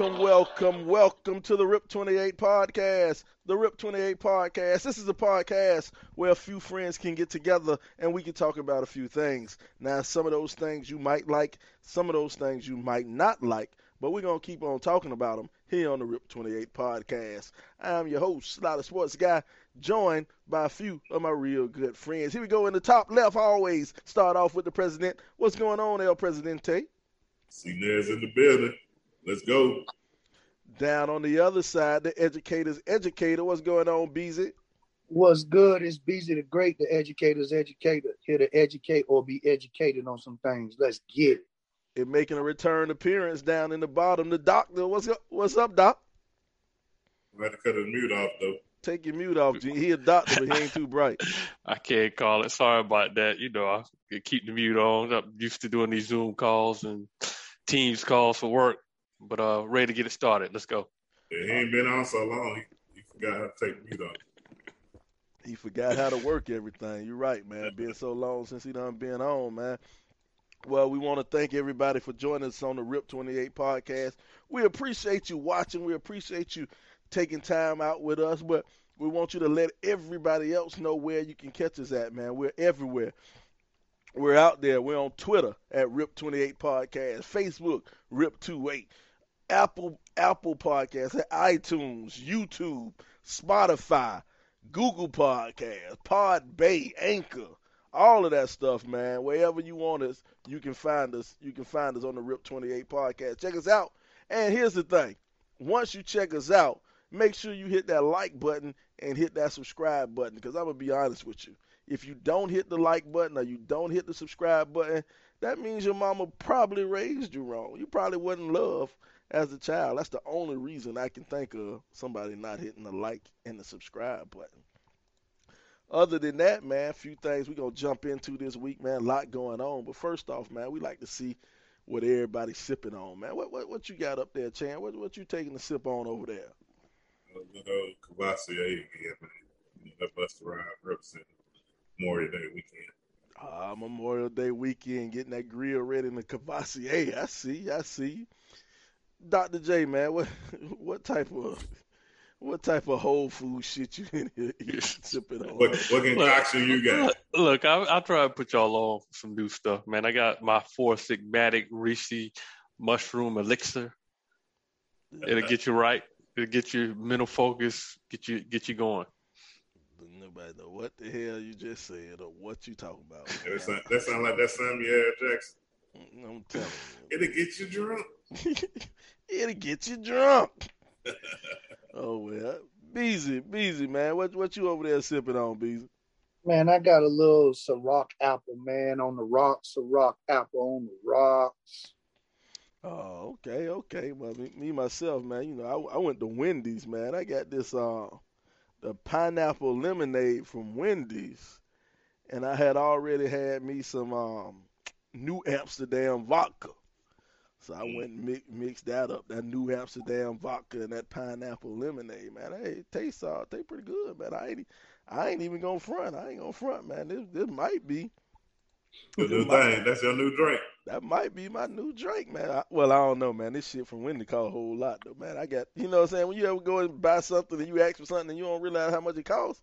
Welcome, welcome, welcome, to the RIP 28 podcast. The RIP 28 podcast. This is a podcast where a few friends can get together and we can talk about a few things. Now, some of those things you might like, some of those things you might not like, but we're going to keep on talking about them here on the RIP 28 podcast. I'm your host, Slaughter Sports Guy, joined by a few of my real good friends. Here we go in the top left, always start off with the president. What's going on, El Presidente? Seniors in the building. Let's go. Down on the other side, the educator's educator. What's going on, Beezy? What's good It's Beezy the Great, the educator's educator, here to educate or be educated on some things. Let's get it. It making a return appearance down in the bottom. The doctor, what's up? What's up, doc? I had to cut his mute off though. Take your mute off, G. He a doctor, but he ain't too bright. I can't call it. Sorry about that. You know, I keep the mute on. I'm used to doing these Zoom calls and Teams calls for work, but uh, ready to get it started. Let's go. Yeah, he ain't been on so long. He, he forgot how to take me mute off. He forgot how to work everything. You're right, man. Been so long since he done been on, man. Well, we want to thank everybody for joining us on the RIP 28 podcast. We appreciate you watching. We appreciate you taking time out with us, but we want you to let everybody else know where you can catch us at, man. We're everywhere. We're out there. We're on Twitter at RIP28 Podcast, Facebook, RIP28, Apple Apple Podcasts, iTunes, YouTube, Spotify, Google Podcasts, Podbay, Anchor, all of that stuff, man. Wherever you want us, you can find us. You can find us on the RIP28 Podcast. Check us out. And here's the thing. Once you check us out, make sure you hit that like button and hit that subscribe button because I'm going to be honest with you. If you don't hit the like button or you don't hit the subscribe button, that means your mama probably raised you wrong. You probably wasn't loved as a child. That's the only reason I can think of somebody not hitting the like and the subscribe button. Other than that, man, a few things we're going to jump into this week, man. A lot going on. But first off, man, we like to see what everybody's sipping on, man. What what, what you got up there, Chan? What what you taking a sip on over there? Uh, good old Courvoisier again, man. That Busta Rhymes representing Memorial Day weekend. Uh, Memorial Day weekend, getting that grill ready in the Courvoisier. I see, I see. Dr. J, man, what what type of what type of whole food shit you in here sipping on? What, what concoction you got? Look, I, I'll try to put y'all on some new stuff, man. I got my Four Sigmatic Reishi mushroom elixir. It'll get you right. It'll get you mental focus. Get you get you going. Nobody know what the hell you just said or what you talking about. That sound, that sound like that Samuel Jackson. I'm telling you. It'll get you drunk. It'll get you drunk. oh well, Beezy, Beezy, man, what what you over there sipping on, Beezy? Man, I got a little Ciroc apple, man, on the rocks. Ciroc apple on the rocks. Oh, okay, okay. Well, me, me myself, man, you know, I, I went to Wendy's, man. I got this uh the pineapple lemonade from Wendy's, and I had already had me some um New Amsterdam vodka. So I went and mix, mixed that up, that New Amsterdam vodka and that pineapple lemonade, man. Hey, it tastes uh, tastes pretty good, man. I ain't I ain't even gonna front. I ain't gonna front, man. This this might be new thing. That's your new drink. that might be my new drink, man. I, well, I don't know, man. This shit from Wendy cost a whole lot, though, man. I got, you know what I'm saying? When you ever go and buy something and you ask for something and you don't realize how much it costs,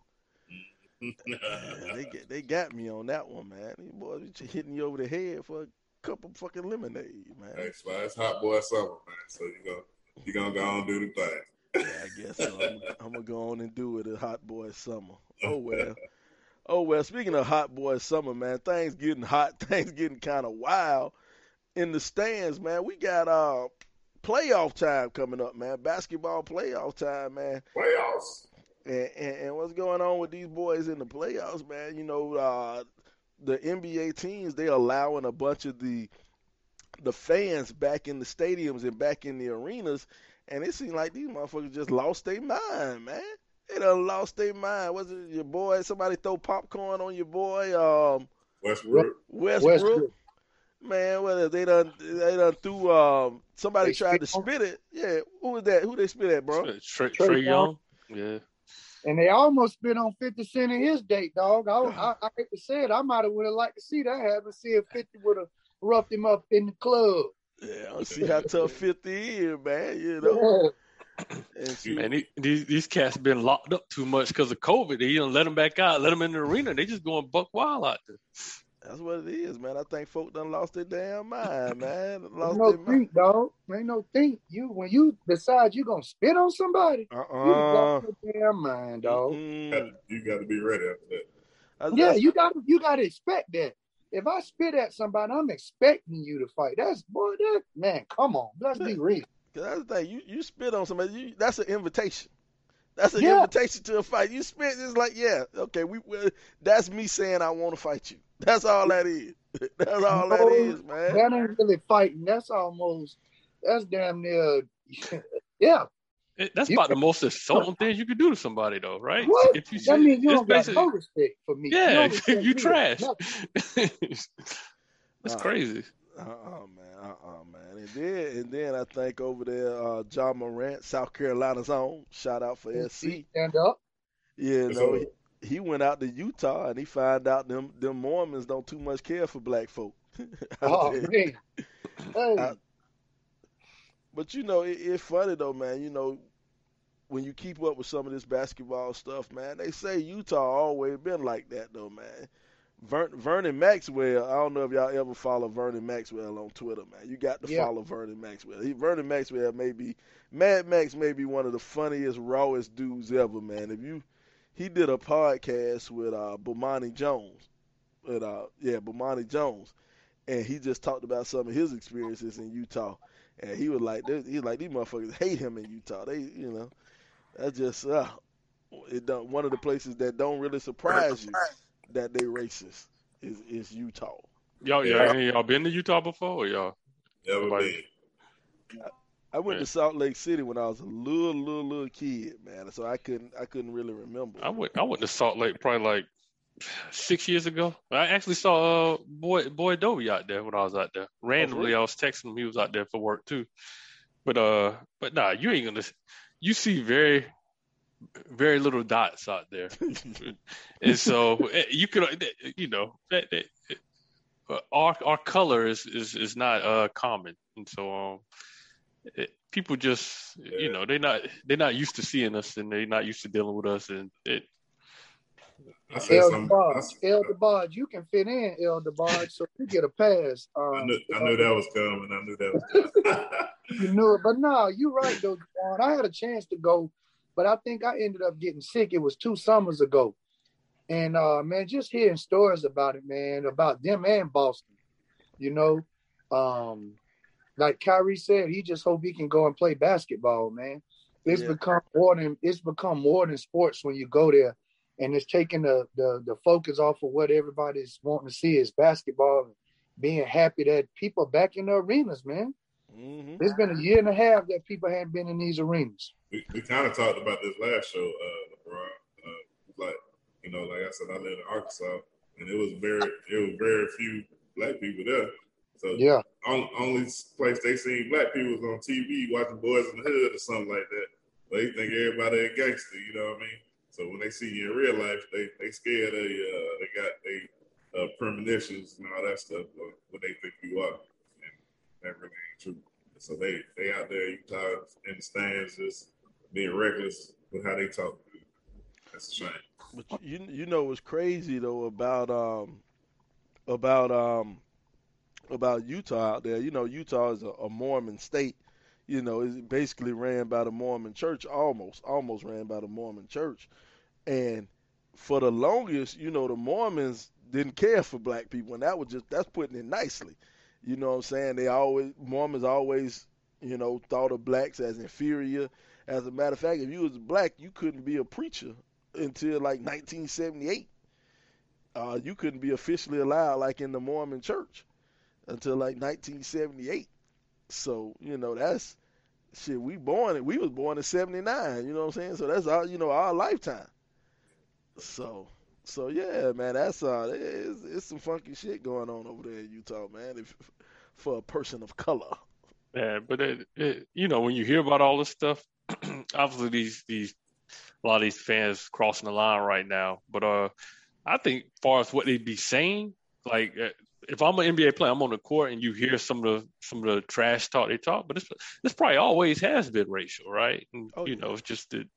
they get they got me on that one, man. These boys be hitting you over the head for a cup of fucking lemonade, man. That's why it's hot boy summer, man. So you go, you gonna go on and do the thing. Yeah, I guess so. I'm, I'm gonna go on and do it a hot boy summer. Oh well. Oh well. Speaking of hot boy summer, man, things getting hot. Things getting kind of wild in the stands, man. We got uh playoff time coming up, man. Basketball playoff time, man. Playoffs. And, and, and what's going on with these boys in the playoffs, man? You know, uh, the NBA teams they allowing a bunch of the the fans back in the stadiums and back in the arenas, and it seems like these motherfuckers just lost their mind, man. They done lost their mind. Was it your boy? Somebody throw popcorn on your boy, um, Westbrook. Westbrook. Westbrook. Man, well, they done they done threw um somebody They tried to spit on? it. Yeah, who was that? Who they spit at, bro? Trae, Trae Trae Young. Yeah. And they almost been on 50 Cent in his date, dog. I, I, I hate to say it. I might have would have liked to see that happen. See if 50 would have roughed him up in the club. Yeah, I don't see how tough 50 is, man. You know. Yeah. See, Man, he- these these cats been locked up too much because of COVID. They don't let them back out, let them in the arena. They just going buck wild out there. That's what it is, man. I think folk done lost their damn mind, man. Ain't Lost no their mind. think, dog. Ain't no think. You when you decide you gonna spit on somebody, you Uh-uh. got your damn mind, dog. Mm-mm. You got to be ready after that. That's- Yeah, that's- you got to you got to expect that. If I spit at somebody, I'm expecting you to fight. That's boy, that man. Come on, let's be real. Cause that's the thing. You you spit on somebody. You, that's an invitation. That's an Yeah. invitation to a fight. You spit. It's like, yeah, okay. We, we that's me saying I want to fight you. That's all that is. That's all that No, is, man. That ain't really fighting. That's almost. That's damn near. Yeah. It- That's You- about the most insulting thing you could do to somebody, though, right? What? If you That means you don't got no respect for me. yeah, don't you trash. That's Nah. crazy. Uh-uh, man. Uh-uh, man. And then and then I think over there, uh, Ja Morant, South Carolina's own. Shout out for SC. Stand up. Yeah, no, he, he went out to Utah and he found out them them Mormons don't too much care for black folk. Oh there. man. Hey. I- But you know, it, it's funny though, man. You know, when you keep up with some of this basketball stuff, man, they say Utah always been like that though, man. Ver- Vernon Maxwell, I don't know if y'all ever follow Vernon Maxwell on Twitter, man. You got to Yeah. follow Vernon Maxwell. He, Vernon Maxwell may be Mad Max may be one of the funniest, rawest dudes ever, man. If you he did a podcast with uh Bomani Jones. With uh yeah, Bomani Jones. And he just talked about some of his experiences in Utah. And he was like, he was like, these motherfuckers hate him in Utah. They, you know, that's just uh, it don't, one of the places that don't really surprise you that they racist is is Utah. Y'all, Yeah. y'all, y'all been to Utah before, or y'all? Never Nobody- been. I went Man. to Salt Lake City when I was a little, little, little kid, man. So I couldn't, I couldn't really remember. I went. I went to Salt Lake probably like six years ago. I actually saw uh, boy boy Adobe out there when I was out there. Randomly, I was texting him. He was out there for work too. But uh, but nah, you ain't gonna. You see very, very little dots out there, and so eh, you could, eh, you know, that, that, uh, our our color is is is not uh common, and so um. It, people just, you know, they're not they're not used to seeing us, and they're not used to dealing with us, and it, I said Elder Barge. Elder Barge, you can fit in, Elder Barge, so you get a pass. I Um, knew, I knew that was coming. I knew that was coming. You knew it, but no, you're right though, Juan. I had a chance to go, but I think I ended up getting sick. It was two summers ago, and uh, man, just hearing stories about it, man, about them and Boston. You know, um, like Kyrie said, he just hope he can go and play basketball, man. It's Yeah. become more than it's become more than sports when you go there, and it's taking the the the focus off of what everybody's wanting to see is basketball. and Being happy that people are back in the arenas, man. Hmm It's been a year and a half that people hadn't been in these arenas. we, we kind of talked about this last show, uh, LeBron. Uh, like, you know, like I said, I live in Arkansas, and it was very, it was very few black people there. So Yeah, on, only place they seen black people was on TV watching Boys in the Hood or something like that. They think everybody a gangster, you know what I mean? So when they see you in real life, they they scared of you. Uh, they got they uh, premonitions and all that stuff of what they think you are, and that really ain't true. So they they out there Utah in the stands just being reckless with how they talk. That's a shame. But you you know what's crazy though about um about um about Utah out there. You know Utah is a, a Mormon state. You know it's basically ran by the Mormon Church, almost almost ran by the Mormon Church, and for the longest, you know, the Mormons didn't care for black people, and that was just that's putting it nicely. You know what I'm saying? They always Mormons always, you know, thought of blacks as inferior. As a matter of fact, if you was black, you couldn't be a preacher until like 1978. Uh, you couldn't be officially allowed like in the Mormon Church until like 1978. So you know that's shit. We born we was born in '79. You know what I'm saying? So that's our you know our lifetime. So so yeah, man, that's uh, it's, it's some funky shit going on over there in Utah, man. If for a person of color. Yeah, but it, it, you know, when you hear about all this stuff, obviously these these a lot of these fans crossing the line right now. But uh, I think, far as what they'd be saying, like uh, if I'm an NBA player, I'm on the court and you hear some of the some of the trash talk they talk, but it's this probably always has been racial, right? And, Oh, you know, it's just that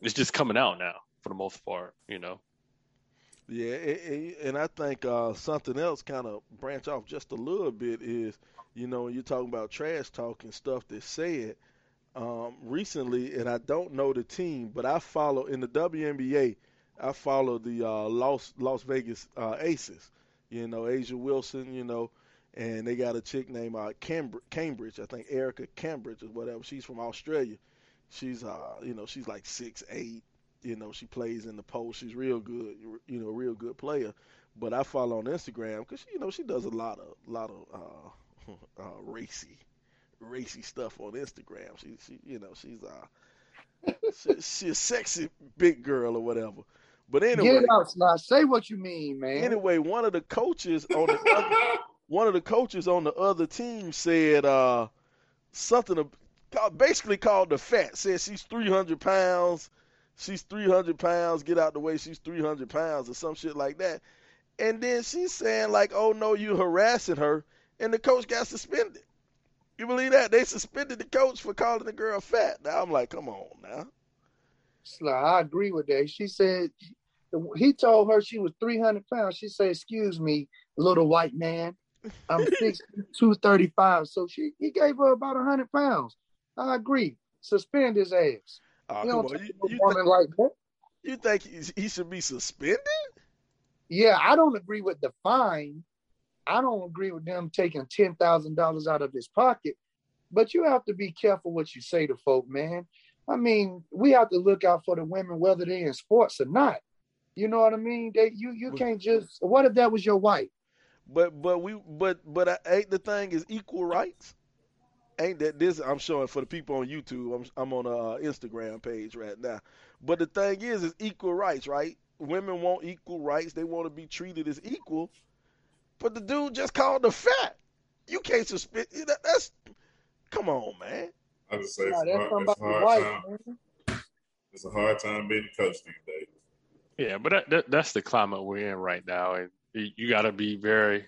it's just coming out now for the most part, you know. Yeah, and I think uh, something else kind of branch off just a little bit is, you know, you're talking about trash talk and stuff that's said um, recently, and I don't know the team, but I follow in the WNBA. I follow the uh, Las Las Vegas uh, Aces. You know, A'ja Wilson. You know, and they got a chick named uh, Cambridge, Cambridge. I think Erica Cambridge or whatever. She's from Australia. She's uh, you know, she's like six eight. You know, she plays in the post. She's real good. You know, a real good player. But I follow on Instagram because you know she does a lot of lot of uh, uh, racy, racy stuff on Instagram. She, she you know, she's uh, she, she's a sexy big girl or whatever. But Get anyway, it out, Sly. Say what you mean, man. anyway, one of the coaches on the other, one of the coaches on the other team said uh, something of, basically called the fat. Said she's 300 pounds. She's 300 pounds. Get out the way. She's 300 pounds or some shit like that. And then she's saying like, "Oh no, you harassing her," and the coach got suspended. You believe that? They suspended the coach for calling the girl fat. Now I'm like, come on now. I agree with that. She said he told her she was 300 pounds. She said, "Excuse me, little white man, I'm six two thirty five. So she he gave her about 100 pounds. I agree. Suspend his ass. You on. You, you, think, like you think he, he should be suspended? Yeah, I don't agree with the fine. I don't agree with them taking ten thousand dollars out of his pocket. But you have to be careful what you say to folk, man. I mean, we have to look out for the women, whether they're in sports or not. You know what I mean? They you you can't just. What if that was your wife? But but we but but I, ain't the thing is equal rights. Ain't that this? I'm showing for the people on YouTube. I'm I'm on a uh, Instagram page right now. But the thing is, is equal rights, right? Women want equal rights. They want to be treated as equal. But the dude just called her fat. You can't suspend. that- That's come on, man. I just say it's, Nah, a hard, it's hard wife, time. man. It's a hard time being a coach these days. Yeah, but that, that that's the climate we're in right now, and you, you got to be very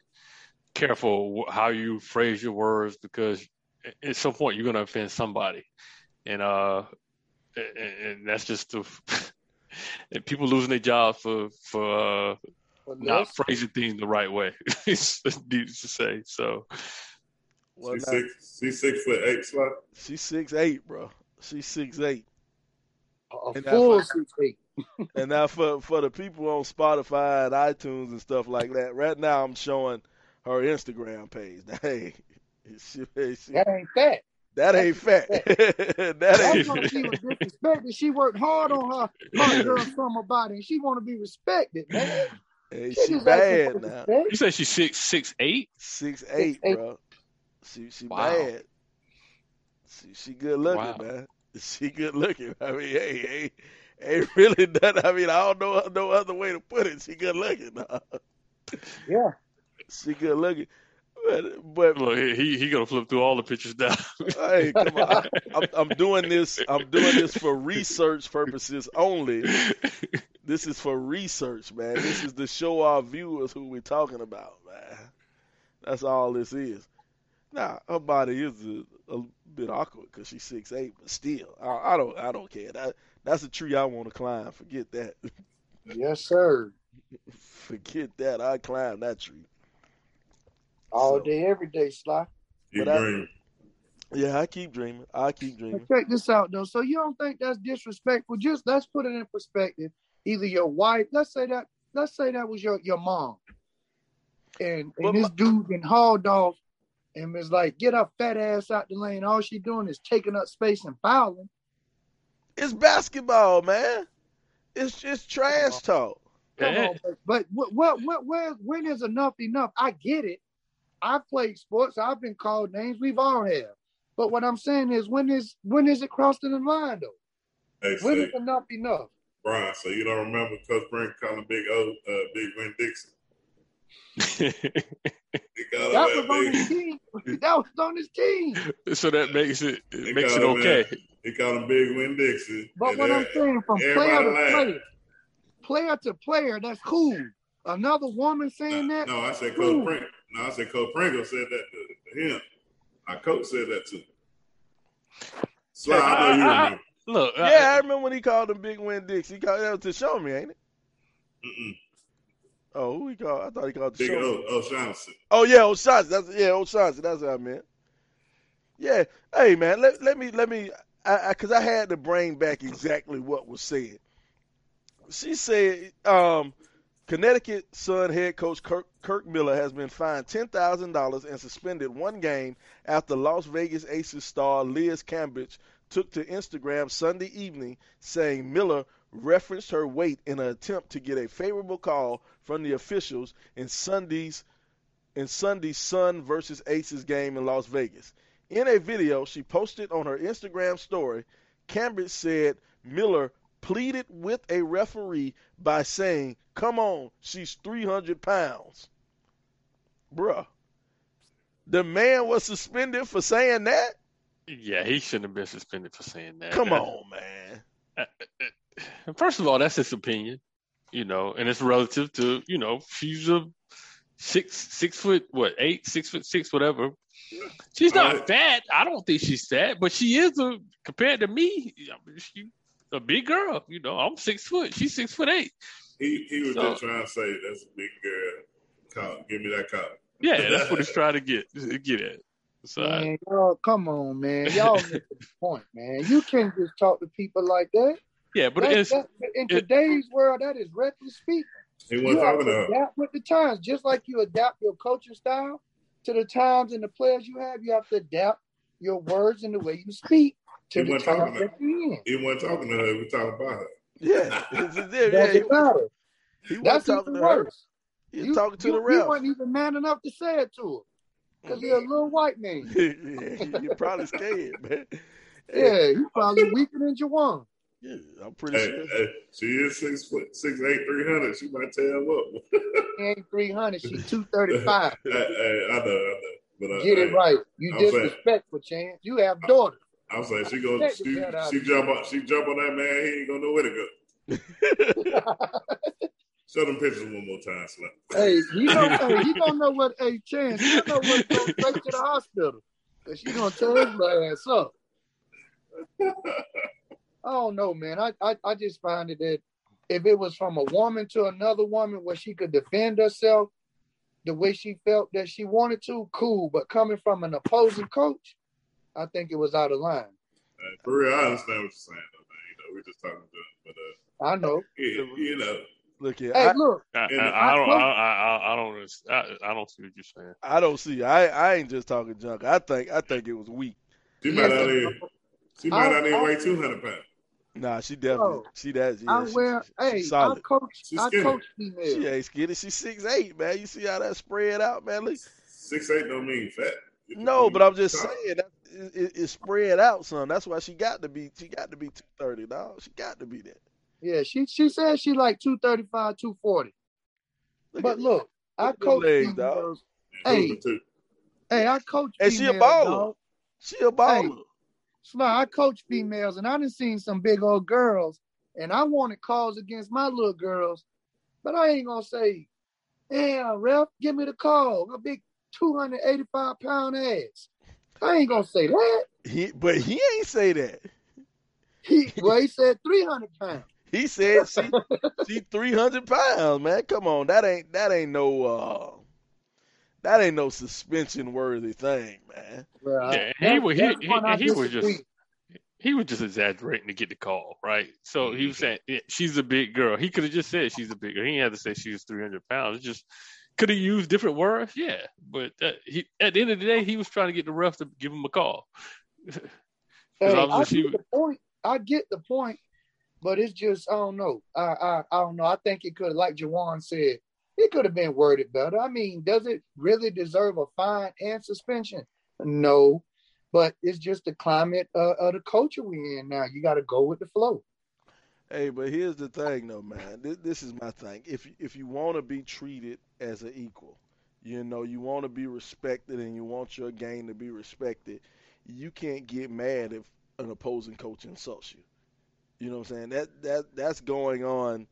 careful how you phrase your words because a- at some point you're going to offend somebody, and uh, and, and that's just the and people losing their jobs for for uh, But not let's- phrasing things the right way. it's needless to say. So Well, she's now, six, she's six foot eight, slot. she's six eight, bro. She's six eight. a And full like- six eight. And now for for the people on Spotify and iTunes and stuff like that, right now I'm showing her Instagram page. Hey, she, she, That ain't that. that ain't fat. that That's ain't. gonna be disrespected. She worked hard on her girl summer body, and she want to be respected, man. Hey, She she bad now. respect. you said she's six six eight. Six eight, eight. bro. She she Wow. bad. She she good looking, Wow. man. She good looking. I mean, hey, hey, ain't really nothing. I mean, I don't know no other way to put it. She good looking. Nah. Yeah, she good looking. But, but Look, he he gonna flip through all the pictures now. Hey, come on! I, I'm, I'm doing this. I'm doing this for research purposes only. This is for research, man. This is to show our viewers who we're talking about, man. That's all this is. Now, her body is a, a bit awkward because she's six eight, but still, I, I don't, I don't care. That that's a tree I want to climb. Forget that. yes, sir. Forget that. I climb that tree. All So- day, every day, Sly. You But I- Yeah, I keep dreaming. I keep Now, dreaming. check this out, though. So you don't think that's disrespectful? Just let's put it in perspective. Either your wife, let's say that, let's say that was your your mom, and But and this my- dude been hauled off, and was like, get her fat ass out the lane. All she doing is taking up space and fouling. It's basketball, man. It's just trash talk. Come Yeah. on, but, but what, what, what, where, when is enough enough? I get it. I've played sports. I've been called names. We've all have. But what I'm saying is, when is when is it crossing the line though? Hey, When say, is enough enough? Brian, so you don't remember Coach Brink calling Big O, uh, Big Win Dixon? He called That him was on Big- his team. That was on his team. so that makes it They it makes it call him, okay. uh, He called him Big Win Dixon. But what I'm saying, from player to laughed. player, player to player, that's cool. Another woman saying no, that? no, I said Who? Coach Pringle. No, I said Coach Pringle said that to, to him. Our coach said that too. Sly, I know you I- I- remember. Look, Yeah, I remember when he called him Big Win Dicks. He called that to show me, ain't it? Mm-mm. Oh, who he called? I thought he called the Big show. O, O'Shaughnessy. Oh yeah, O'Shaughnessy. That's yeah, O'Shaughnessy. That's what I meant. Yeah. Hey man, let let me let me I, I cause I had to bring back exactly what was said. She said, um, Connecticut Sun head coach Curt, Curt Miller has been fined ten thousand dollars and suspended one game after Las Vegas Aces star Liz Cambage took to Instagram Sunday evening saying Miller referenced her weight in an attempt to get a favorable call from the officials in Sunday's in Sunday's Sun versus Aces game in Las Vegas. In a video she posted on her Instagram story, Cambridge said Miller pleaded with a referee by saying, Come on, she's 300 pounds. Bruh. The man was suspended for saying that? yeah, he shouldn't have been suspended for saying that. Come That- on, man. Uh, uh, uh, first of all, that's his opinion, you know, and it's relative to, you know, she's a six six foot what eight six foot six whatever. She's not Alright. fat. I don't think she's fat, but she is a compared to me. I mean, she a big girl. You know, I'm six foot. She's six foot eight. He he was So- just trying to say that's a big girl. Call, give me that call. Yeah, that's what he's trying to get get at. So I- Man, y'all, come on, man. Y'all miss the point, man. You can't just talk to people like that. yeah, but That- it's that- in it- today's world, that is reckless speaking. He You wasn't have talking to to adapt with the times, just like you adapt your coaching style to the times and the players you have. You have to adapt your words and the way you speak to He the wasn't talking to that. He wasn't talking to her. He was talking about her. Yeah. It's- it's- yeah, Doesn't he, he wasn't That's talking even to her. worse. He was You- talking to you, the You ref. weren't even man enough to say it to her because you're a little white man. yeah, you're probably scared, man. Yeah, you probably weaker than Jawan. Yeah, I'm pretty Hey, sure. hey, she is six foot, six eight, three hundred. She might tear him up. She ain't 300, she's 235. hey, hey, I know, I know. But uh, Get it right. You I'm saying- disrespectful, Chance. You have daughters. I'm saying she go, Check she, she jump on, she jump on that man. He ain't gonna know where to go. Show them pictures one more time, Slim. Hey, you know, hey, you don't know what, hey, Chance, you don't know what to go straight to the hospital. Because she to tear his ass up. I don't know, man. I, I, I just find it that if it was from a woman to another woman where she could defend herself the way she felt that she wanted to, cool. But coming from an opposing coach, I think it was out of line. Uh, for real, I understand what you're saying, though, man. You know, we're just talking to him, but uh, I know. yeah, you know, Look here, Hey, I, look, I, I, I don't I- I, I, I don't I, I don't see what you're saying. I don't see. I I ain't just talking junk. I think I think it was weak. she might Yes, not even, she might I- not even I- weigh two hundred pounds. Nah, she definitely. Oh. she that. Yeah, I she, wear, she, hey, she's I coach, She's I skinny. coach She ain't skinny. She's six eight, man. You see how that spread out, man? Look. Six eight don't mean fat. It No, but I'm just tall. saying that it, it, it spread out, son. That's why she got to be. She got to be two thirty, dog. She got to be that. Yeah, she she said she like 235, 240. Look But at- look, I look coach legs, females. And Hey. Hey, I coach And she a baller. dog. she a baller. Sly, I coach females, and I done seen some big old girls, and I wanted calls against my little girls, but I ain't gonna say, yeah, ref, give me the call. A big 285 pound ass. I ain't gonna say that. He, but he ain't say that. He well, he said 300 pounds. He said she she three hundred pounds, man. Come on, that ain't that ain't no uh that ain't no suspension worthy thing, man. Well, Yeah, he was he, that's he, he was just he was just exaggerating to get the call, right? So he was saying yeah, she's a big girl. He could have just said she's a big girl. He didn't have to say she was 300 pounds. Just could have used different words, yeah. But uh, he, at the end of the day, he was trying to get the ref to give him a call. Hey, I get she- the point. I get the point, but it's just I don't know. I I, I don't know. I think it could, like Jawan said, it could have been worded better. I mean, does it really deserve a fine and suspension? No, but it's just the climate uh, of the culture we're in now. You got to go with the flow. Hey, but here's the thing, though, man. This, this is my thing. If if you want to be treated as an equal, you know, you want to be respected, and you want your game to be respected, you can't get mad if an opposing coach insults you. You know what I'm saying? That that that's going on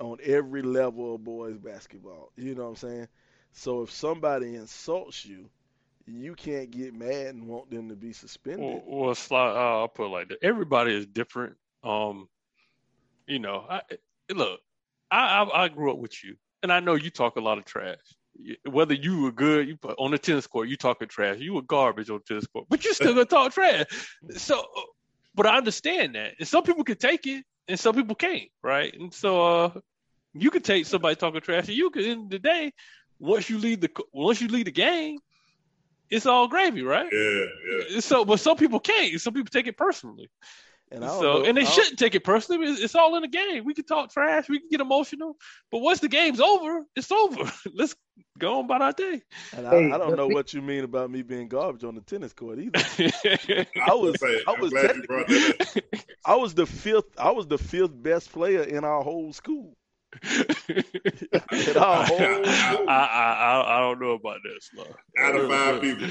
on every level of boys basketball. You know what I'm saying? So if somebody insults you, you can't get mad and want them to be suspended. Well, well uh, I'll put it like that. Everybody is different. Um, you know, I, look, I, I I grew up with you, and I know you talk a lot of trash. Whether you were good, you put on the tennis court, you talking trash. You were garbage on tennis court, but you still gonna talk trash. So, but I understand that, and some people can take it, and some people can't, right? And so, uh, you could take somebody talking trash, and you could, in the day, once you leave the once you leave the game, it's all gravy, right? Yeah, yeah. So, but some people can't. Some people take it personally. And so, know, and they shouldn't take it personally. It's, it's, all in the game. We can talk trash. We can get emotional. But once the game's over, it's over. Let's go on about our day. And I, I don't know what you mean about me being garbage on the tennis court either. I was, I was, I was the fifth. I was the fifth best player in our whole school. I, I, I, I, don't know about this. Out of five people.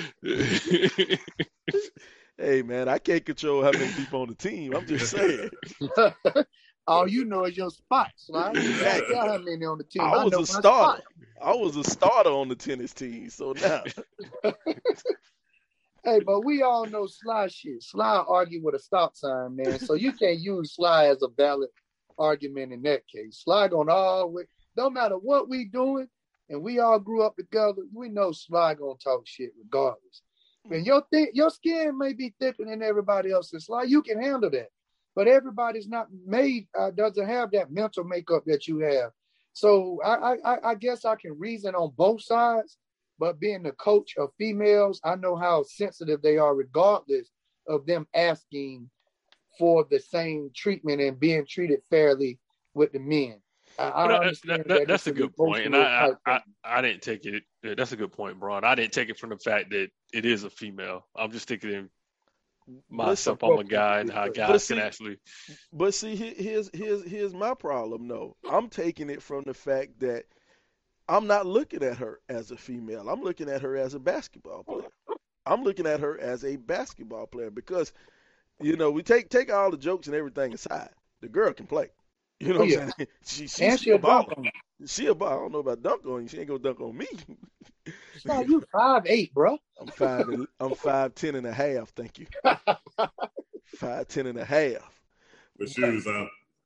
Hey man, I can't control how many people on the team. I'm just saying. All oh, you know is your spots, right? Exactly. how many on the team. I was a starter. I was a starter on the tennis team. So now. hey, but we all know Sly shit. Sly argue with a stop sign, man. So you can't use Sly as a valid argument in that case. Sly gonna always, no matter what we doing, and we all grew up together, we know Sly gonna talk shit regardless. And your th- your skin may be thicker than everybody else's. Like you can handle that, but everybody's not made uh, doesn't have that mental makeup that you have. So I, I I guess I can reason on both sides, but being the coach of females, I know how sensitive they are, regardless of them asking for the same treatment and being treated fairly with the men. I, I that, that, that's a good point, and I, I, I, didn't take it. That's a good point, Braun. I didn't take it from the fact that it is a female. I'm just thinking myself. I'm a guy, and how guys see, can actually. But see, here's here's here's my problem. No, I'm taking it from the fact that I'm not looking at her as a female. I'm looking at her as a basketball player. I'm looking at her as a basketball player because you know, we take take all the jokes and everything aside. The girl can play. You know what oh, yeah. I'm saying? She, she, and she, a ball. She about. I don't know about dunk on you. She ain't gonna dunk on me. No, you five eight, bro. I'm five. I'm five ten and a half. Thank you. five ten and a half. With shoes on uh,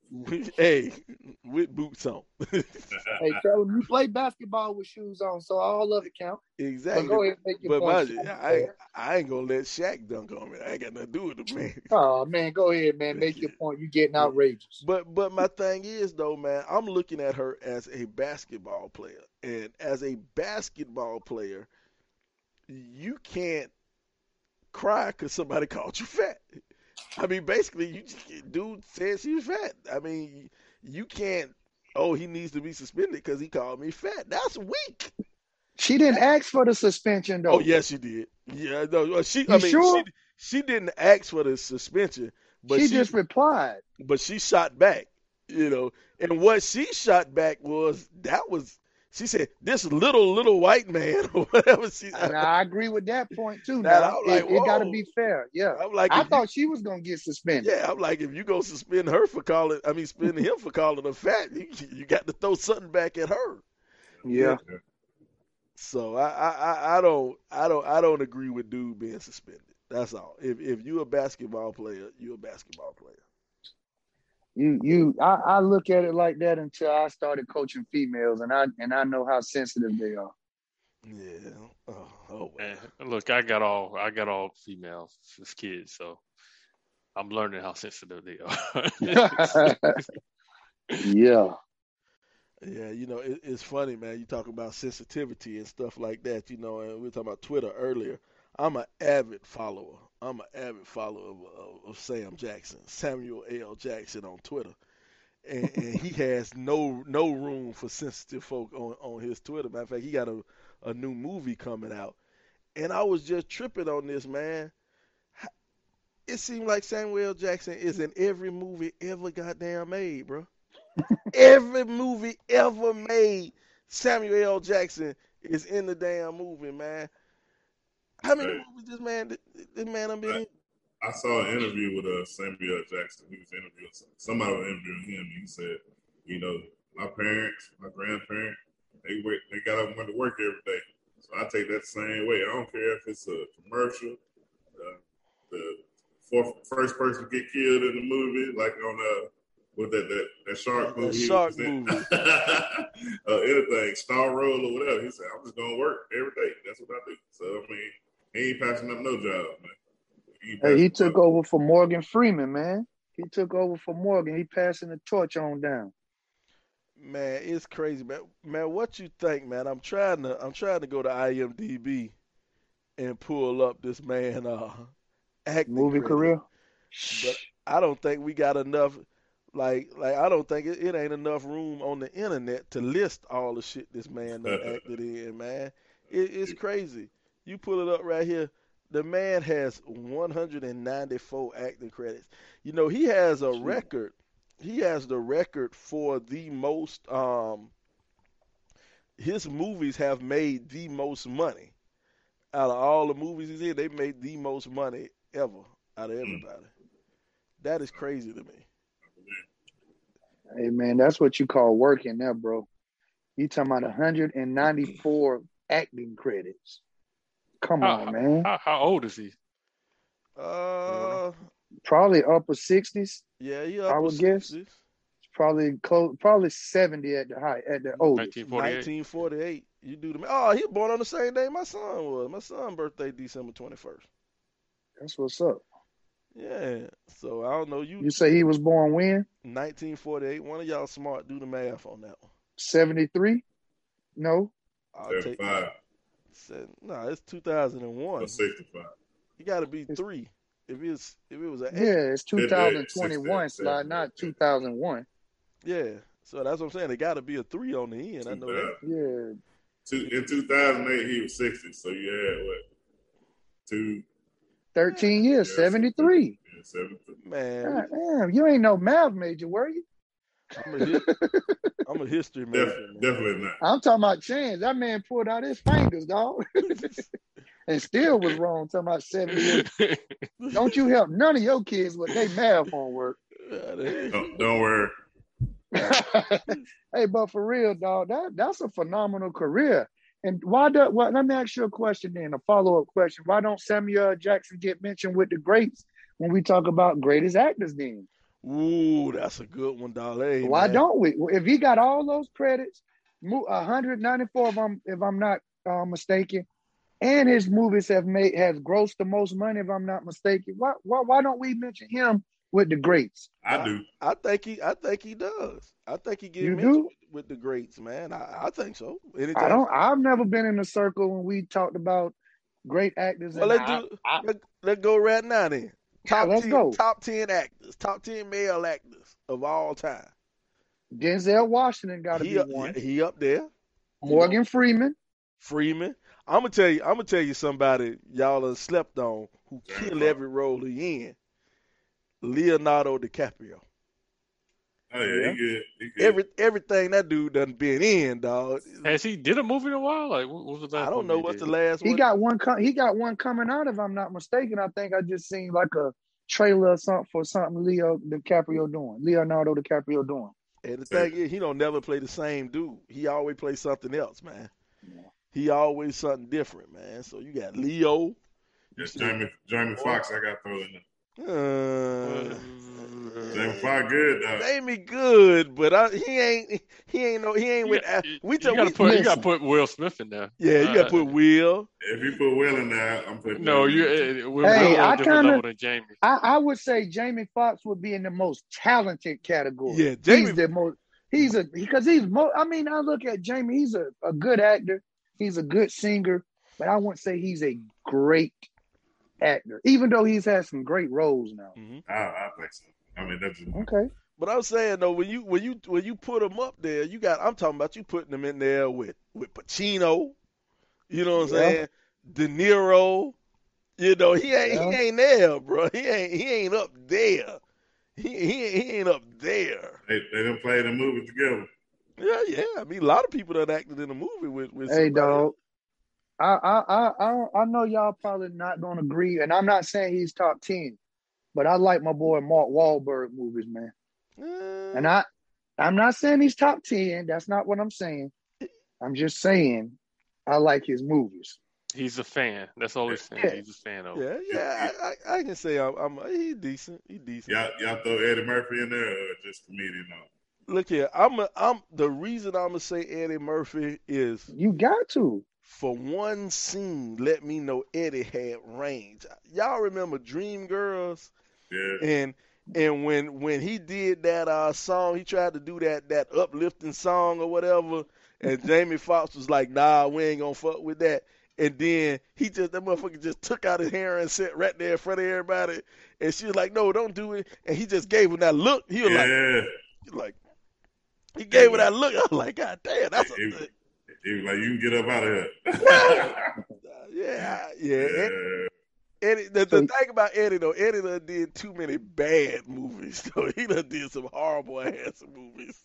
hey, with boots on. hey, tell them you play basketball with shoes on, so all of it count. Exactly. But go ahead and make your but point. My, I, I ain't gonna let Shaq dunk on me. I ain't got nothing to do with the man. Oh man, go ahead, man. Make your point. You're getting outrageous. But but my thing is though, man, I'm looking at her as a basketball player, and as a basketball player, you can't cry because somebody called you fat. I mean, basically, you just, dude said she was fat. I mean, you can't. Oh, he needs to be suspended because he called me fat. That's weak. She didn't ask for the suspension, though. Oh, yes, she did. Yeah, no, uh, she. You I mean, sure? she, she didn't ask for the suspension, but she, she just replied. But she shot back, you know. And what she shot back was that was she said, "This little little white man or whatever." She, and I agree with that point too. Now like, it, it got to be fair. Yeah, I'm like, I thought you, she was gonna get suspended. Yeah, I'm like, if you go suspend her for calling, I mean, suspend him for calling her fat, you, you got to throw something back at her. Yeah. yeah. So I, I I don't I don't I don't agree with dude being suspended. That's all. If if you're a basketball player, you're a basketball player you you I, I, look at it like that until I started coaching females and I and I know how sensitive they are. Yeah. Oh, oh man. Look, I got all I got all females as kids, so I'm learning how sensitive they are. yeah. Yeah, you know, it, it's funny, man. You talk about sensitivity and stuff like that, you know, and we were talking about Twitter earlier. I'm an avid follower I'm an avid follower of, of, of, Sam Jackson, Samuel L. Jackson on Twitter, and, and, he has no no room for sensitive folk on, on his Twitter. Matter of fact, he got a, a new movie coming out, and I was just tripping on this man. It seemed like Samuel L. Jackson is in every movie ever goddamn made, bro. every movie ever made, Samuel L. Jackson is in the damn movie, man. How many hey, movies this man this man I'm been I saw an interview with uh, Samuel Jackson. He was interviewing somebody was interviewing him. he said, you know, my parents, my grandparents, they work, they got up and went to work every day. So I take that same way. I don't care if it's a commercial, uh, the fourth, first person to get killed in the movie, like on uh, with that that, that shark movie. shark in. movie. uh, anything, Star Roll or whatever. He said, I'm just gonna work every day. That's what I do. So I mean, he ain't passing up no job, man. He, Hey, he took up. over for Morgan Freeman, man. He took over for Morgan. He passing the torch on down. Man, it's crazy, man. Man, what you think, man? I'm trying to I'm trying to go to IMDb and pull up this man uh acting Movie credits. career. But I don't think we got enough like like I don't think it, it ain't enough room on the internet to list all the shit this man done acted in, man. It, it's crazy. You pull it up right here. The man has 194 acting credits. You know, he has a record. He has the record for the most um his movies have made the most money. Out of all the movies he's in, they made the most money ever out of everybody. That is crazy to me. Hey man, that's what you call working there, bro. You talking about 194 acting credits. Come How, on, man. how, how old is he? Uh, Probably upper 60s. yeah, he I upper would guess. 60s. Probably close probably 70 at the high at the oldest. 1948. 1948. You do the Oh, he was born on the same day my son was. My son's birthday December 21st. That's what's up. Yeah. So I don't know you. You say he was born when? 1948. One of y'all smart. Do the math on that one. 73? No. I'll take 75 said, No, it's uh, 2001. or 65. You got to be three. If it's if it was an eight, Yeah, it's Yeah, yeah, 2021 60, slide, not 2001. yeah. So that's what I'm saying. It got to be a three on the end. I know that. Yeah. Two, in 2008, he was 60. So you had what? Two, 13 years, Yeah, 73. yeah, 73. Man, God damn, you ain't no math major, were you? I'm a, hi- I'm a history major. Def- man. definitely not. I'm talking about chance. That man pulled out his fingers, dog. and still was wrong. Talking about 78. Don't you help none of your kids with their math homework. Yeah, Don't, don't worry. hey, but for real, dog, that that's a phenomenal career. And why do well, let me ask you a question then, a follow-up question. Why don't Samuel Jackson get mentioned with the greats when we talk about greatest actors then? Ooh, that's a good one, dog. Hey, Why man. don't we? If he got all those credits, mo- 194 if I'm if I'm not uh, mistaken, and his movies have made has grossed the most money if I'm not mistaken. Why why why don't we mention him with the greats? I do. I think he, I think he does. I think he get You mentioned with, with the greats, man. I, I think so. Anytime. I don't. I've never been in a circle when we talked about great actors. Well, let's I- do. I- let, let's go right now then. Top let's ten, go. top ten actors, top ten male actors of all time. Denzel Washington got to He be up, one. he up there. Morgan Freeman. Freeman. I'm gonna tell you. I'm gonna tell you somebody y'all have slept on who Jamie kill every role he in. Leonardo DiCaprio. Oh, yeah, Yeah. he good. He good. Every everything that dude done been in, dog. Has he did a movie in a while? Like what, what was that? I don't know what's the last He one. got one. Co- he got one coming out. If I'm not mistaken, I think I just seen like a trailer or something for something Leo DiCaprio doing. Leonardo DiCaprio doing. And the thing is, he don't never play the same dude. He always plays something else, man. Yeah. He always something different, man. So you got Leo. That's Jamie, Jamie Foxx I got thrown in there. Uh, Jamie Foxx good, dog. Jamie good, but I, he ain't. He ain't no. He ain't You with. got- we you just gotta we, put you gotta put Will Smith in there. yeah. You got to Uh, put Will. If you put Will in there, I'm putting No, Jamie you in. uh, Will Hey, Will on I a different kinda- Jamie. I, I would say Jamie Foxx would be in the most talented category. Yeah, Jamie- He's the most. He's a because he's mo. I mean, I look at Jamie. He's a, a good actor. He's a good singer, but I wouldn't say he's a great actor. Even though he's had some great roles now. I, I think so. I mean, that's just, Okay. But I'm saying though, when you when you when you put them up there, you got. I'm talking about you putting them in there with with Pacino. You know what I'm Yeah. saying? De Niro. You know he ain't Yeah. he ain't there, bro. He ain't he ain't up there. He he, he ain't up there. they, they didn't play the movie together. Yeah, yeah. I mean, a lot of people that acted in a movie with with. Hey, somebody. dog. I, I I I I know y'all probably not gonna agree, and I'm not saying he's top ten, but I like my boy Mark Wahlberg movies, man. And uh, I I'm not saying he's top ten. That's not what I'm saying. I'm just saying I like his movies. He's a fan. That's all he's saying. Yeah. He's a fan of. Yeah, yeah, I, I, I can say I'm, I'm he decent. He decent. Y'all, y'all throw Eddie Murphy in there or just comedian on? Look here, I'm a, I'm the reason I'm gonna say Eddie Murphy is You got to. for one scene. Let me know Eddie had range. Y'all remember Dreamgirls? Yeah. and and when when he did that uh song, he tried to do that that uplifting song or whatever, and Jamie Foxx was like, "Nah, we ain't gonna fuck with that." And then he just that motherfucker just took out his hair and sat right there in front of everybody, and she was like, "No, don't do it." And he just gave him that look. He was like, Yeah. like he gave her that look. I was like, God damn, that's a He, he was like, you can get up out of here. yeah, yeah. Yeah. Eddie, the, the thing about Eddie though, Eddie done did too many bad movies. So he done did some horrible ass movies.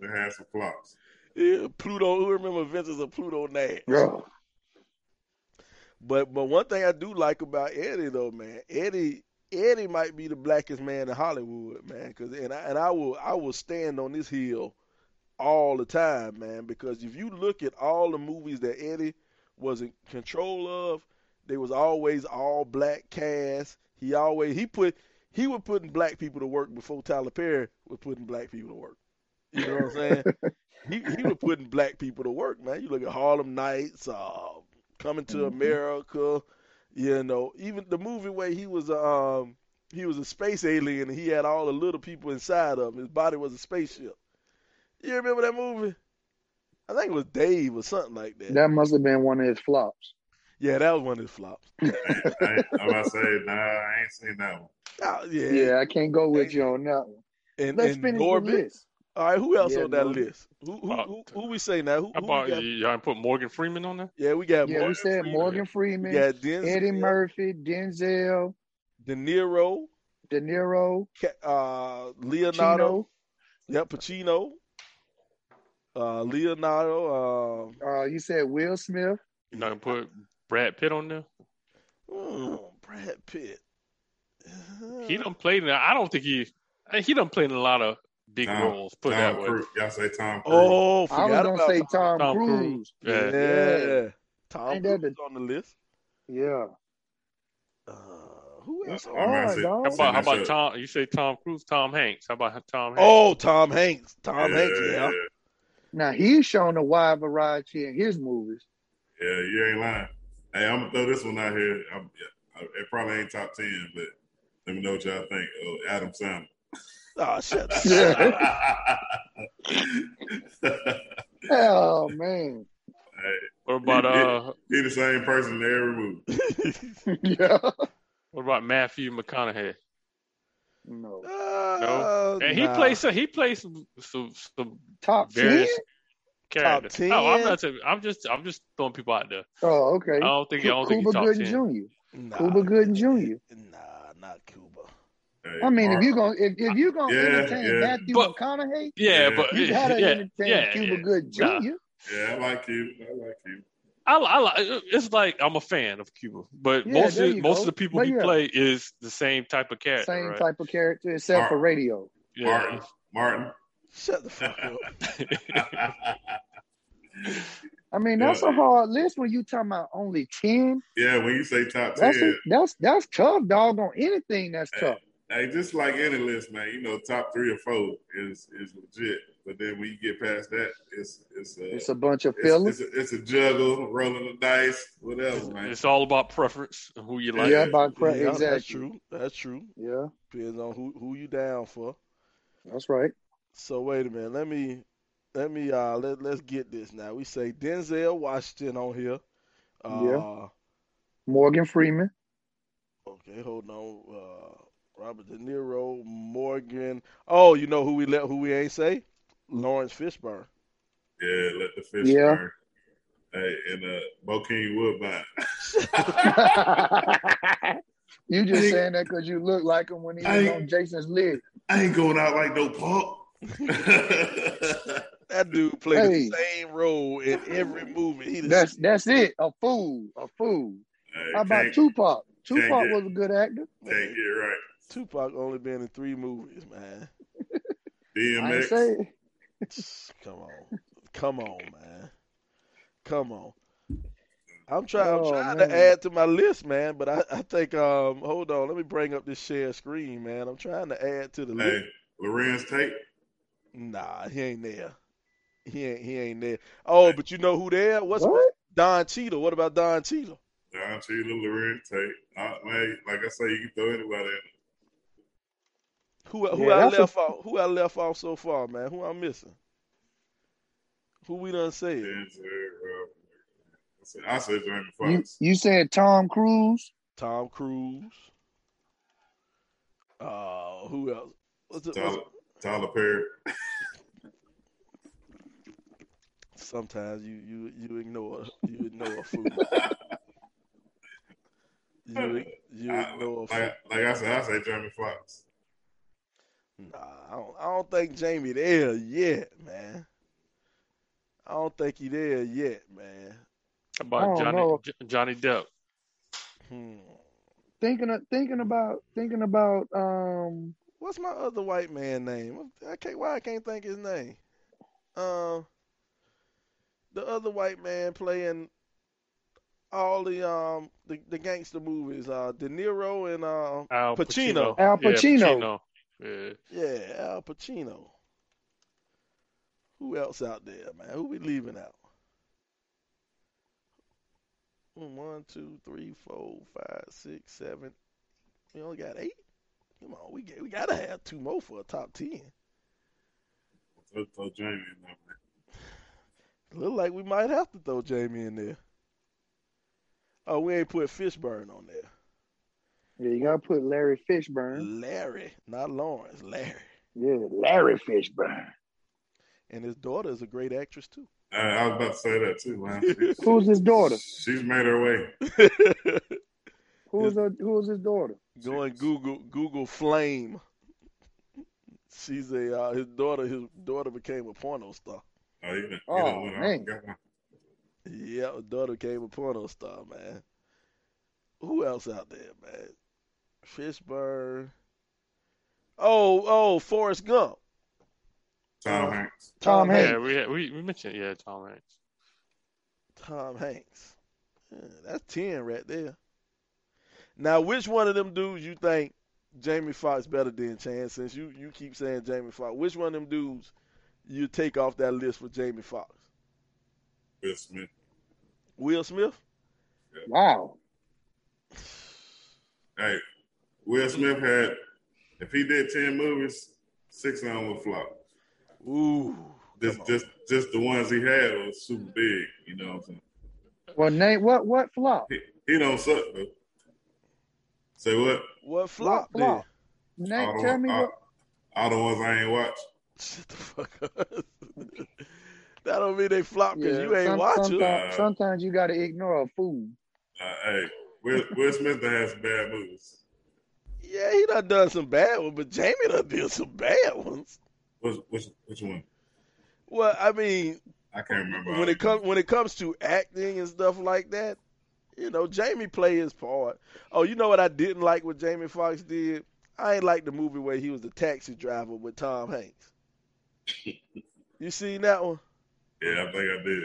They had some flops. yeah, Pluto. Who remember Adventures of Pluto Nash? Yeah. But but one thing I do like about Eddie though, man, Eddie Eddie might be the blackest man in Hollywood, man. Cause and I and I will I will stand on this hill all the time, man. Because if you look at all the movies that Eddie was in control of, they was always all black cast. He always he put he was putting black people to work before Tyler Perry was putting black people to work. You know what I'm saying? he he was putting black people to work, man. You look at Harlem Nights, uh, Coming to Mhm. America, you know, even the movie where he was um he was a space alien and he had all the little people inside of him. His body was a spaceship. You remember that movie? I think it was Dave or something like that. That must have been one of his flops. Yeah, that was one of his flops. I, ain't- I'm about to say, nah, I ain't seen that one. Oh, yeah. Yeah, I can't go with you on that one. And, Let's and finish Norbit. the list. All right, who else Yeah, on that Norbit. list? Who who, Uh, who who we say now? Who, How who about we got? y'all put Morgan Freeman on there? Yeah, we got Yeah, we Morgan said Freeman. Morgan Freeman, got Denzel, Eddie Murphy, Denzel, De Niro, De Niro, uh, Leonardo. Chino. Yep, Pacino. Uh, Leonardo. Um, Uh, you said Will Smith. You not gonna put Brad Pitt on there? mm, Brad Pitt. He don't play in. I don't think he. He don't play in a lot of big Tom- roles. Put Tom that way. Cruise. Y'all say Tom Cruise. Oh, I was forgot gonna about say Tom. Tom, Tom Cruise. Cruise. Yeah, Yeah. Tom Ain't Cruise the- on the list. Yeah. Uh, who else? It's on I'm there? about hard, to say- dog. How about how about Tom? You say Tom Cruise, Tom Hanks. How about Tom Hanks? Oh, Tom Hanks. Tom Hanks. Yeah. Now he's shown a wide variety in his movies. Yeah, you ain't lying. Hey, I'm gonna throw this one out here. I'm, yeah, it probably ain't top ten, but let me know what y'all think. Oh, Adam Sandler. Oh, shut up. Oh man. hey, What about uh? he the same person in every movie. yeah. What about Matthew McConaughey? No. Uh, And he nah. plays. some- He plays some some, some Top various ten? Characters. 10? No, I'm not. saying- I'm just. I'm just throwing people out there. Oh, okay. I don't think. I don't think Cuba he's top Gooding ten. Jr. Nah, Cuba Gooding Jr. Nah, not Cuba. Hey, I mean, if Mark- you gonna if, if you gonna Yeah, entertain yeah. Matthew But- McConaughey, Yeah, Yeah. but you gotta yeah, entertain yeah, Cuba yeah. Gooding Jr. Nah. yeah, I like you. I like you. I, I like. It's like I'm a fan of Cuba, but Yeah, most of most go. of the people But he yeah. play is the same type of character, Same right? type of character except for radio. Yeah. Martin. Martin. Shut the fuck up. I mean, Yeah. that's a hard list when you talking about only ten. yeah, when you say top That's ten, a, that's that's tough, dog. On anything, that's tough. hey, just like any list, man, you know, top three or four is is legit. But then when you get past that, it's it's a It's a bunch of it's, fillers. it's, a, it's a juggle, rolling the dice, whatever, man. It's all about preference, and who you like. yeah, about cra- Yeah, exactly. That's true. That's true. Yeah, Depends on who who you down for. that's right. So wait a minute. Let me let me uh let let's get this now. We say Denzel Washington on here. Uh, Yeah. Morgan Freeman. Okay, hold on. Uh, Robert De Niro, Morgan. Oh, you know who we let who we ain't say? Laurence Fishburne. Yeah, let the fish Yeah. burn. Hey, and uh, Bokeem Woodbine. you just saying that because you look like him when he was on Jason's Lyric. I ain't going out like no punk. That dude played Hey. the same role in every movie. He the That's that's it. A fool. A fool. Hey, How about Tupac? Tupac get- was a good actor. can't get right. Tupac only been in three movies, man. I ain't DMX. Come on, come on, man, come on. I'm trying. I'm Oh, trying man. to add to my list, man. But I, I think. Um, hold on. Let me bring up this share screen, man. I'm trying to add to the list. Hey, Larenz Tate. Nah, he ain't there. He ain't. He ain't there. Oh, but you know who there? What's What? Don Cheadle? What about Don Cheadle? John Cheadle, Larenz Tate. Uh, man, like I say, you can throw anybody in. Who who Yeah, I that's a- left off? Who I left off so far, man? Who I'm missing? Who we done said? Denzel, uh, I said, I said Jamie You Foxx. you said Tom Cruise. Tom Cruise. Uh, who else? What's it, what's Tyler, Tyler Perry. Sometimes you you you ignore you ignore a fool. You you I- ignore a fool. like, like I said, I say Jamie Foxx. Nah, I don't, I don't think Jamie there yet, man. I don't think he there yet, man. How about Johnny know. Johnny Depp? Hmm. Thinking of, thinking about thinking about um What's my other white man name? I can't. Why I can't think his name? Um, the other white man playing all the um the, the gangster movies. Uh, De Niro and uh Al Pacino. Pacino. Al Yeah, Pacino. Pacino. Yeah. yeah Al Pacino. Who else out there, man? Who we leaving out? One, two, three, four, five, six, seven. We only got eight. Come on, we get, we gotta have two more for a top ten. Throw, throw Jamie in there, man. Look like we might have to throw Jamie in there. Oh, we ain't put Fishburne on there. yeah, you gotta put Larry Fishburne. Larry, not Laurence. Larry, Yeah, Larry Fishburne. and his daughter is a great actress too. Uh, I was about to say that too, man. Who's his daughter? She's made her way. Who's her, who's his daughter? Go and Google Google Flame. She's a uh, his daughter. His daughter became a porno star. Oh, he done, he Oh, done went man. out. Got one. Yeah, daughter became a porno star, man. Who else out there, man? Fishburne. Oh, oh, Forrest Gump. Tom Hanks. Tom Hanks. Yeah, we, we we mentioned yeah Tom Hanks. Tom Hanks. Yeah, that's ten right there. Now, which one of them dudes you think Jamie Foxx better than Chance? Since you you keep saying Jamie Foxx, which one of them dudes you take off that list for Jamie Foxx? Will Smith. Will Smith? Wow. Hey, Will Smith had, if he did 10 movies, six of them would flop. Ooh, Just, just, just the ones he had was super big. You know what I'm saying? Well, Nate, what what flop? He, he don't suck though. Say what? what flop What flop? Name, All the, tell me all, what. all the ones I ain't watched. Shut the fuck up. that don't mean they flop because Yeah, you ain't some- watching. sometimes, sometimes you got to ignore a fool. Uh, hey, Will, Will Smith done had some bad movies. Yeah, he done done some bad ones, but Jamie done did some bad ones. Which, which, which one? Well, I mean, I can't remember. when it comes when it comes to acting and stuff like that, you know, Jamie play his part. Oh, you know what I didn't like what Jamie Foxx did? I ain't like the movie where he was the taxi driver with Tom Hanks. You seen that one? Yeah, I think I did.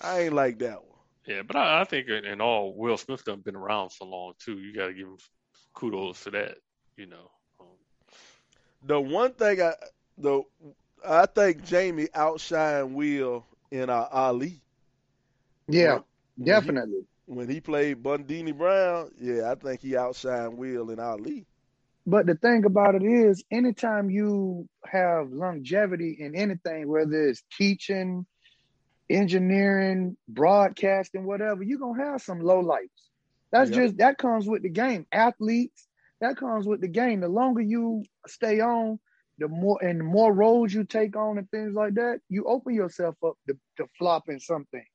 I ain't like that one. Yeah, but I, I think in, in all, Will Smith done been around so long too. You got to give him kudos for that. You know. Um, The one thing I the I think Jamie outshined Will in uh, Ali Yeah, When definitely. when he played Bundini Brown. Yeah, I think he outshined Will and Ali. But the thing about it is, anytime you have longevity in anything, whether it's teaching, engineering, broadcasting, whatever, you're gonna have some low lights. That's Yep. just that comes with the game. Athletes, that comes with the game. The longer you stay on, the more and the more roles you take on and things like that, you open yourself up to, to flop in some things.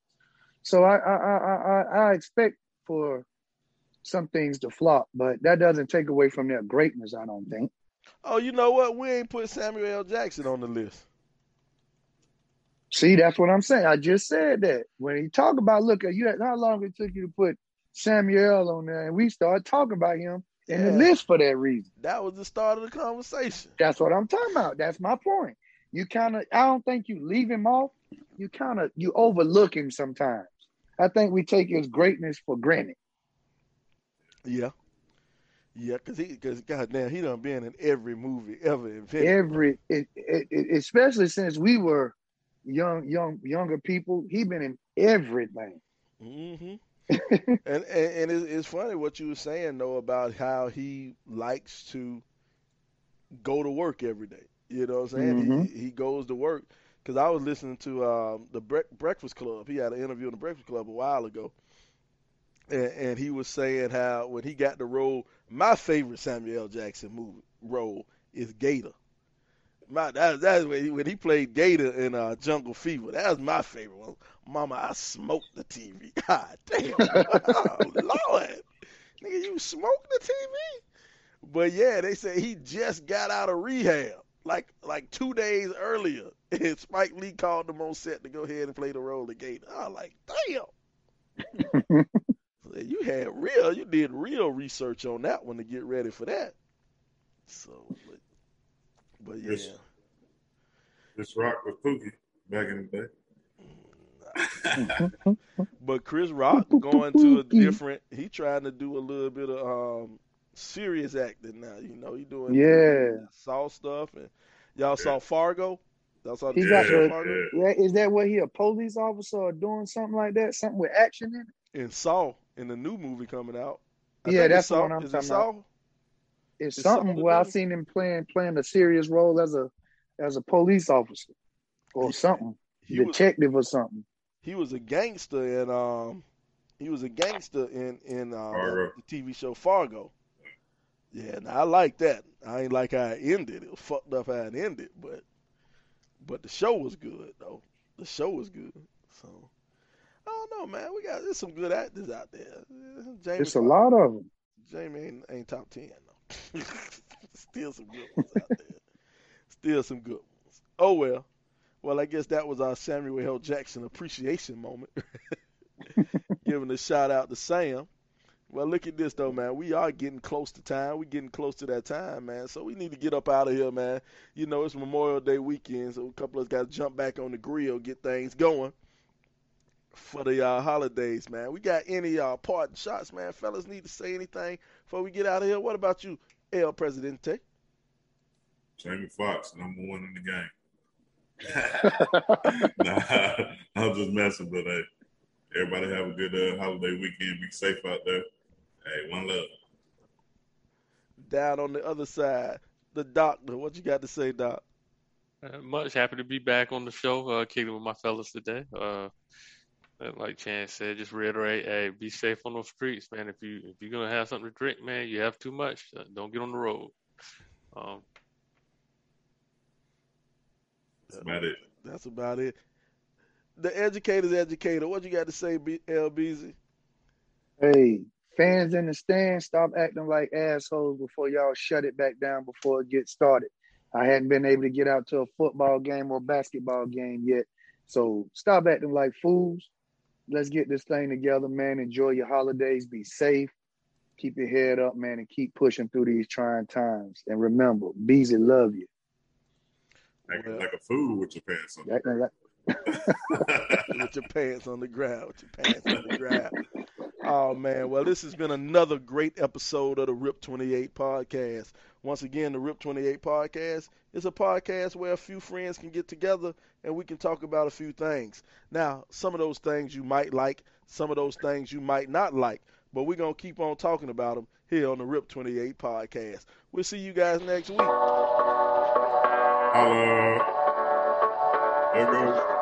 So I I, I I I expect for some things to flop, but that doesn't take away from their greatness. I don't think. Oh, you know what? We ain't put Samuel L. Jackson on the list. See, that's what I'm saying. I just said that when you talk about look at you, how long it took you to put Samuel on there, and we started talking about him in the list for that reason. That was the start of the conversation. That's what I'm talking about. That's my point. you kind of I don't think you leave him off. You kind of you overlook him sometimes. I think we take his greatness for granted. Yeah. Yeah, cause he, cause goddamn, he done been in every movie ever invented. Every, it, it, it, especially since we were young, young, younger people, he been in everything. Mm-hmm. and and, and it's, it's funny what you were saying though about how he likes to go to work every day. You know what I'm saying? Mhm. He he goes to work because I was listening to um, the Bre- Breakfast Club. He had an interview in the Breakfast Club a while ago, and, and he was saying how when he got the role, my favorite Samuel L. Jackson movie role is Gator. My that, that's when he, when he played Gator in uh, Jungle Fever. That was my favorite one. Mama, I smoked the TV. God damn, oh, Lord, nigga, you smoked the TV? But yeah, they say he just got out of rehab, like like two days earlier, and Spike Lee called him on set to go ahead and play the role again. I was like, damn. So you had real, you did real research on that one to get ready for that. So, but, but yeah, Yes. Chris Rock was Pookie back in the day. but Chris Rock going to a different. He trying to do a little bit of um serious acting now. You know, he doing Yeah. Saw stuff, and y'all saw Fargo. Y'all saw He the got show Fargo Yeah, is that what he a police officer or doing something like that? Something with action in it? and Saw in the new movie coming out. I Yeah, that's the Saw. one I'm Is talking about. It's It's something something where I've seen him playing playing a serious role as a as a police officer or He- something, He was detective or something. he was a gangster and um he was a gangster in in uh, the TV show Fargo. Yeah, and I like that. I ain't like how it ended. It was fucked up how it ended, but but the show was good though. The show was good. So I don't know, man. We got there's some good actors out there. Jamie It's a lot of them. Jamie ain't, ain't top ten though. Still some good ones out there. Still some good ones. Oh well. Well, I guess that was our Samuel L. Jackson appreciation moment. Giving a shout out to Sam. Well, look at this though, man. We are getting close to time. We getting close to that time, man. So we need to get up out of here, man. You know, it's Memorial Day weekend, so a couple of us got to jump back on the grill, get things going for the uh, holidays, man. We got any uh, parting shots, man? Fellas need to say anything before we get out of here. What about you, El Presidente? Jamie Foxx, number one in the game. nah, I'm just messing, but hey, everybody have a good uh, holiday weekend. Be safe out there. Hey, one love. Down on the other side, the doctor. What you got to say, doc? Uh, much happy to be back on the show, uh, kicking with my fellas today. Uh, like Chance said, just reiterate, hey, be safe on those streets, man. If you if you're gonna have something to drink, man, you have too much. Uh, don't get on the road. Um, That's about it. That's about it. The educator's educator. What you got to say, B- LBZ? Hey, fans in the stands, stop acting like assholes before y'all shut it back down before it gets started. I hadn't been able to get out to a football game or basketball game yet. So stop acting like fools. Let's get this thing together, man. Enjoy your holidays. Be safe. Keep your head up, man, and keep pushing through these trying times. And remember, Beezy love you. Acting Well- like a fool with your pants on. Acting like- with your pants on the ground. With your pants on the ground. Oh man, well this has been another great episode of the Rip 28 podcast. Once again, the Rip 28 podcast is a podcast where a few friends can get together and we can talk about a few things. Now, some of those things you might like, some of those things you might not like, but we're going to keep on talking about them here on the Rip 28 podcast. We'll see you guys next week. Holla. There goes.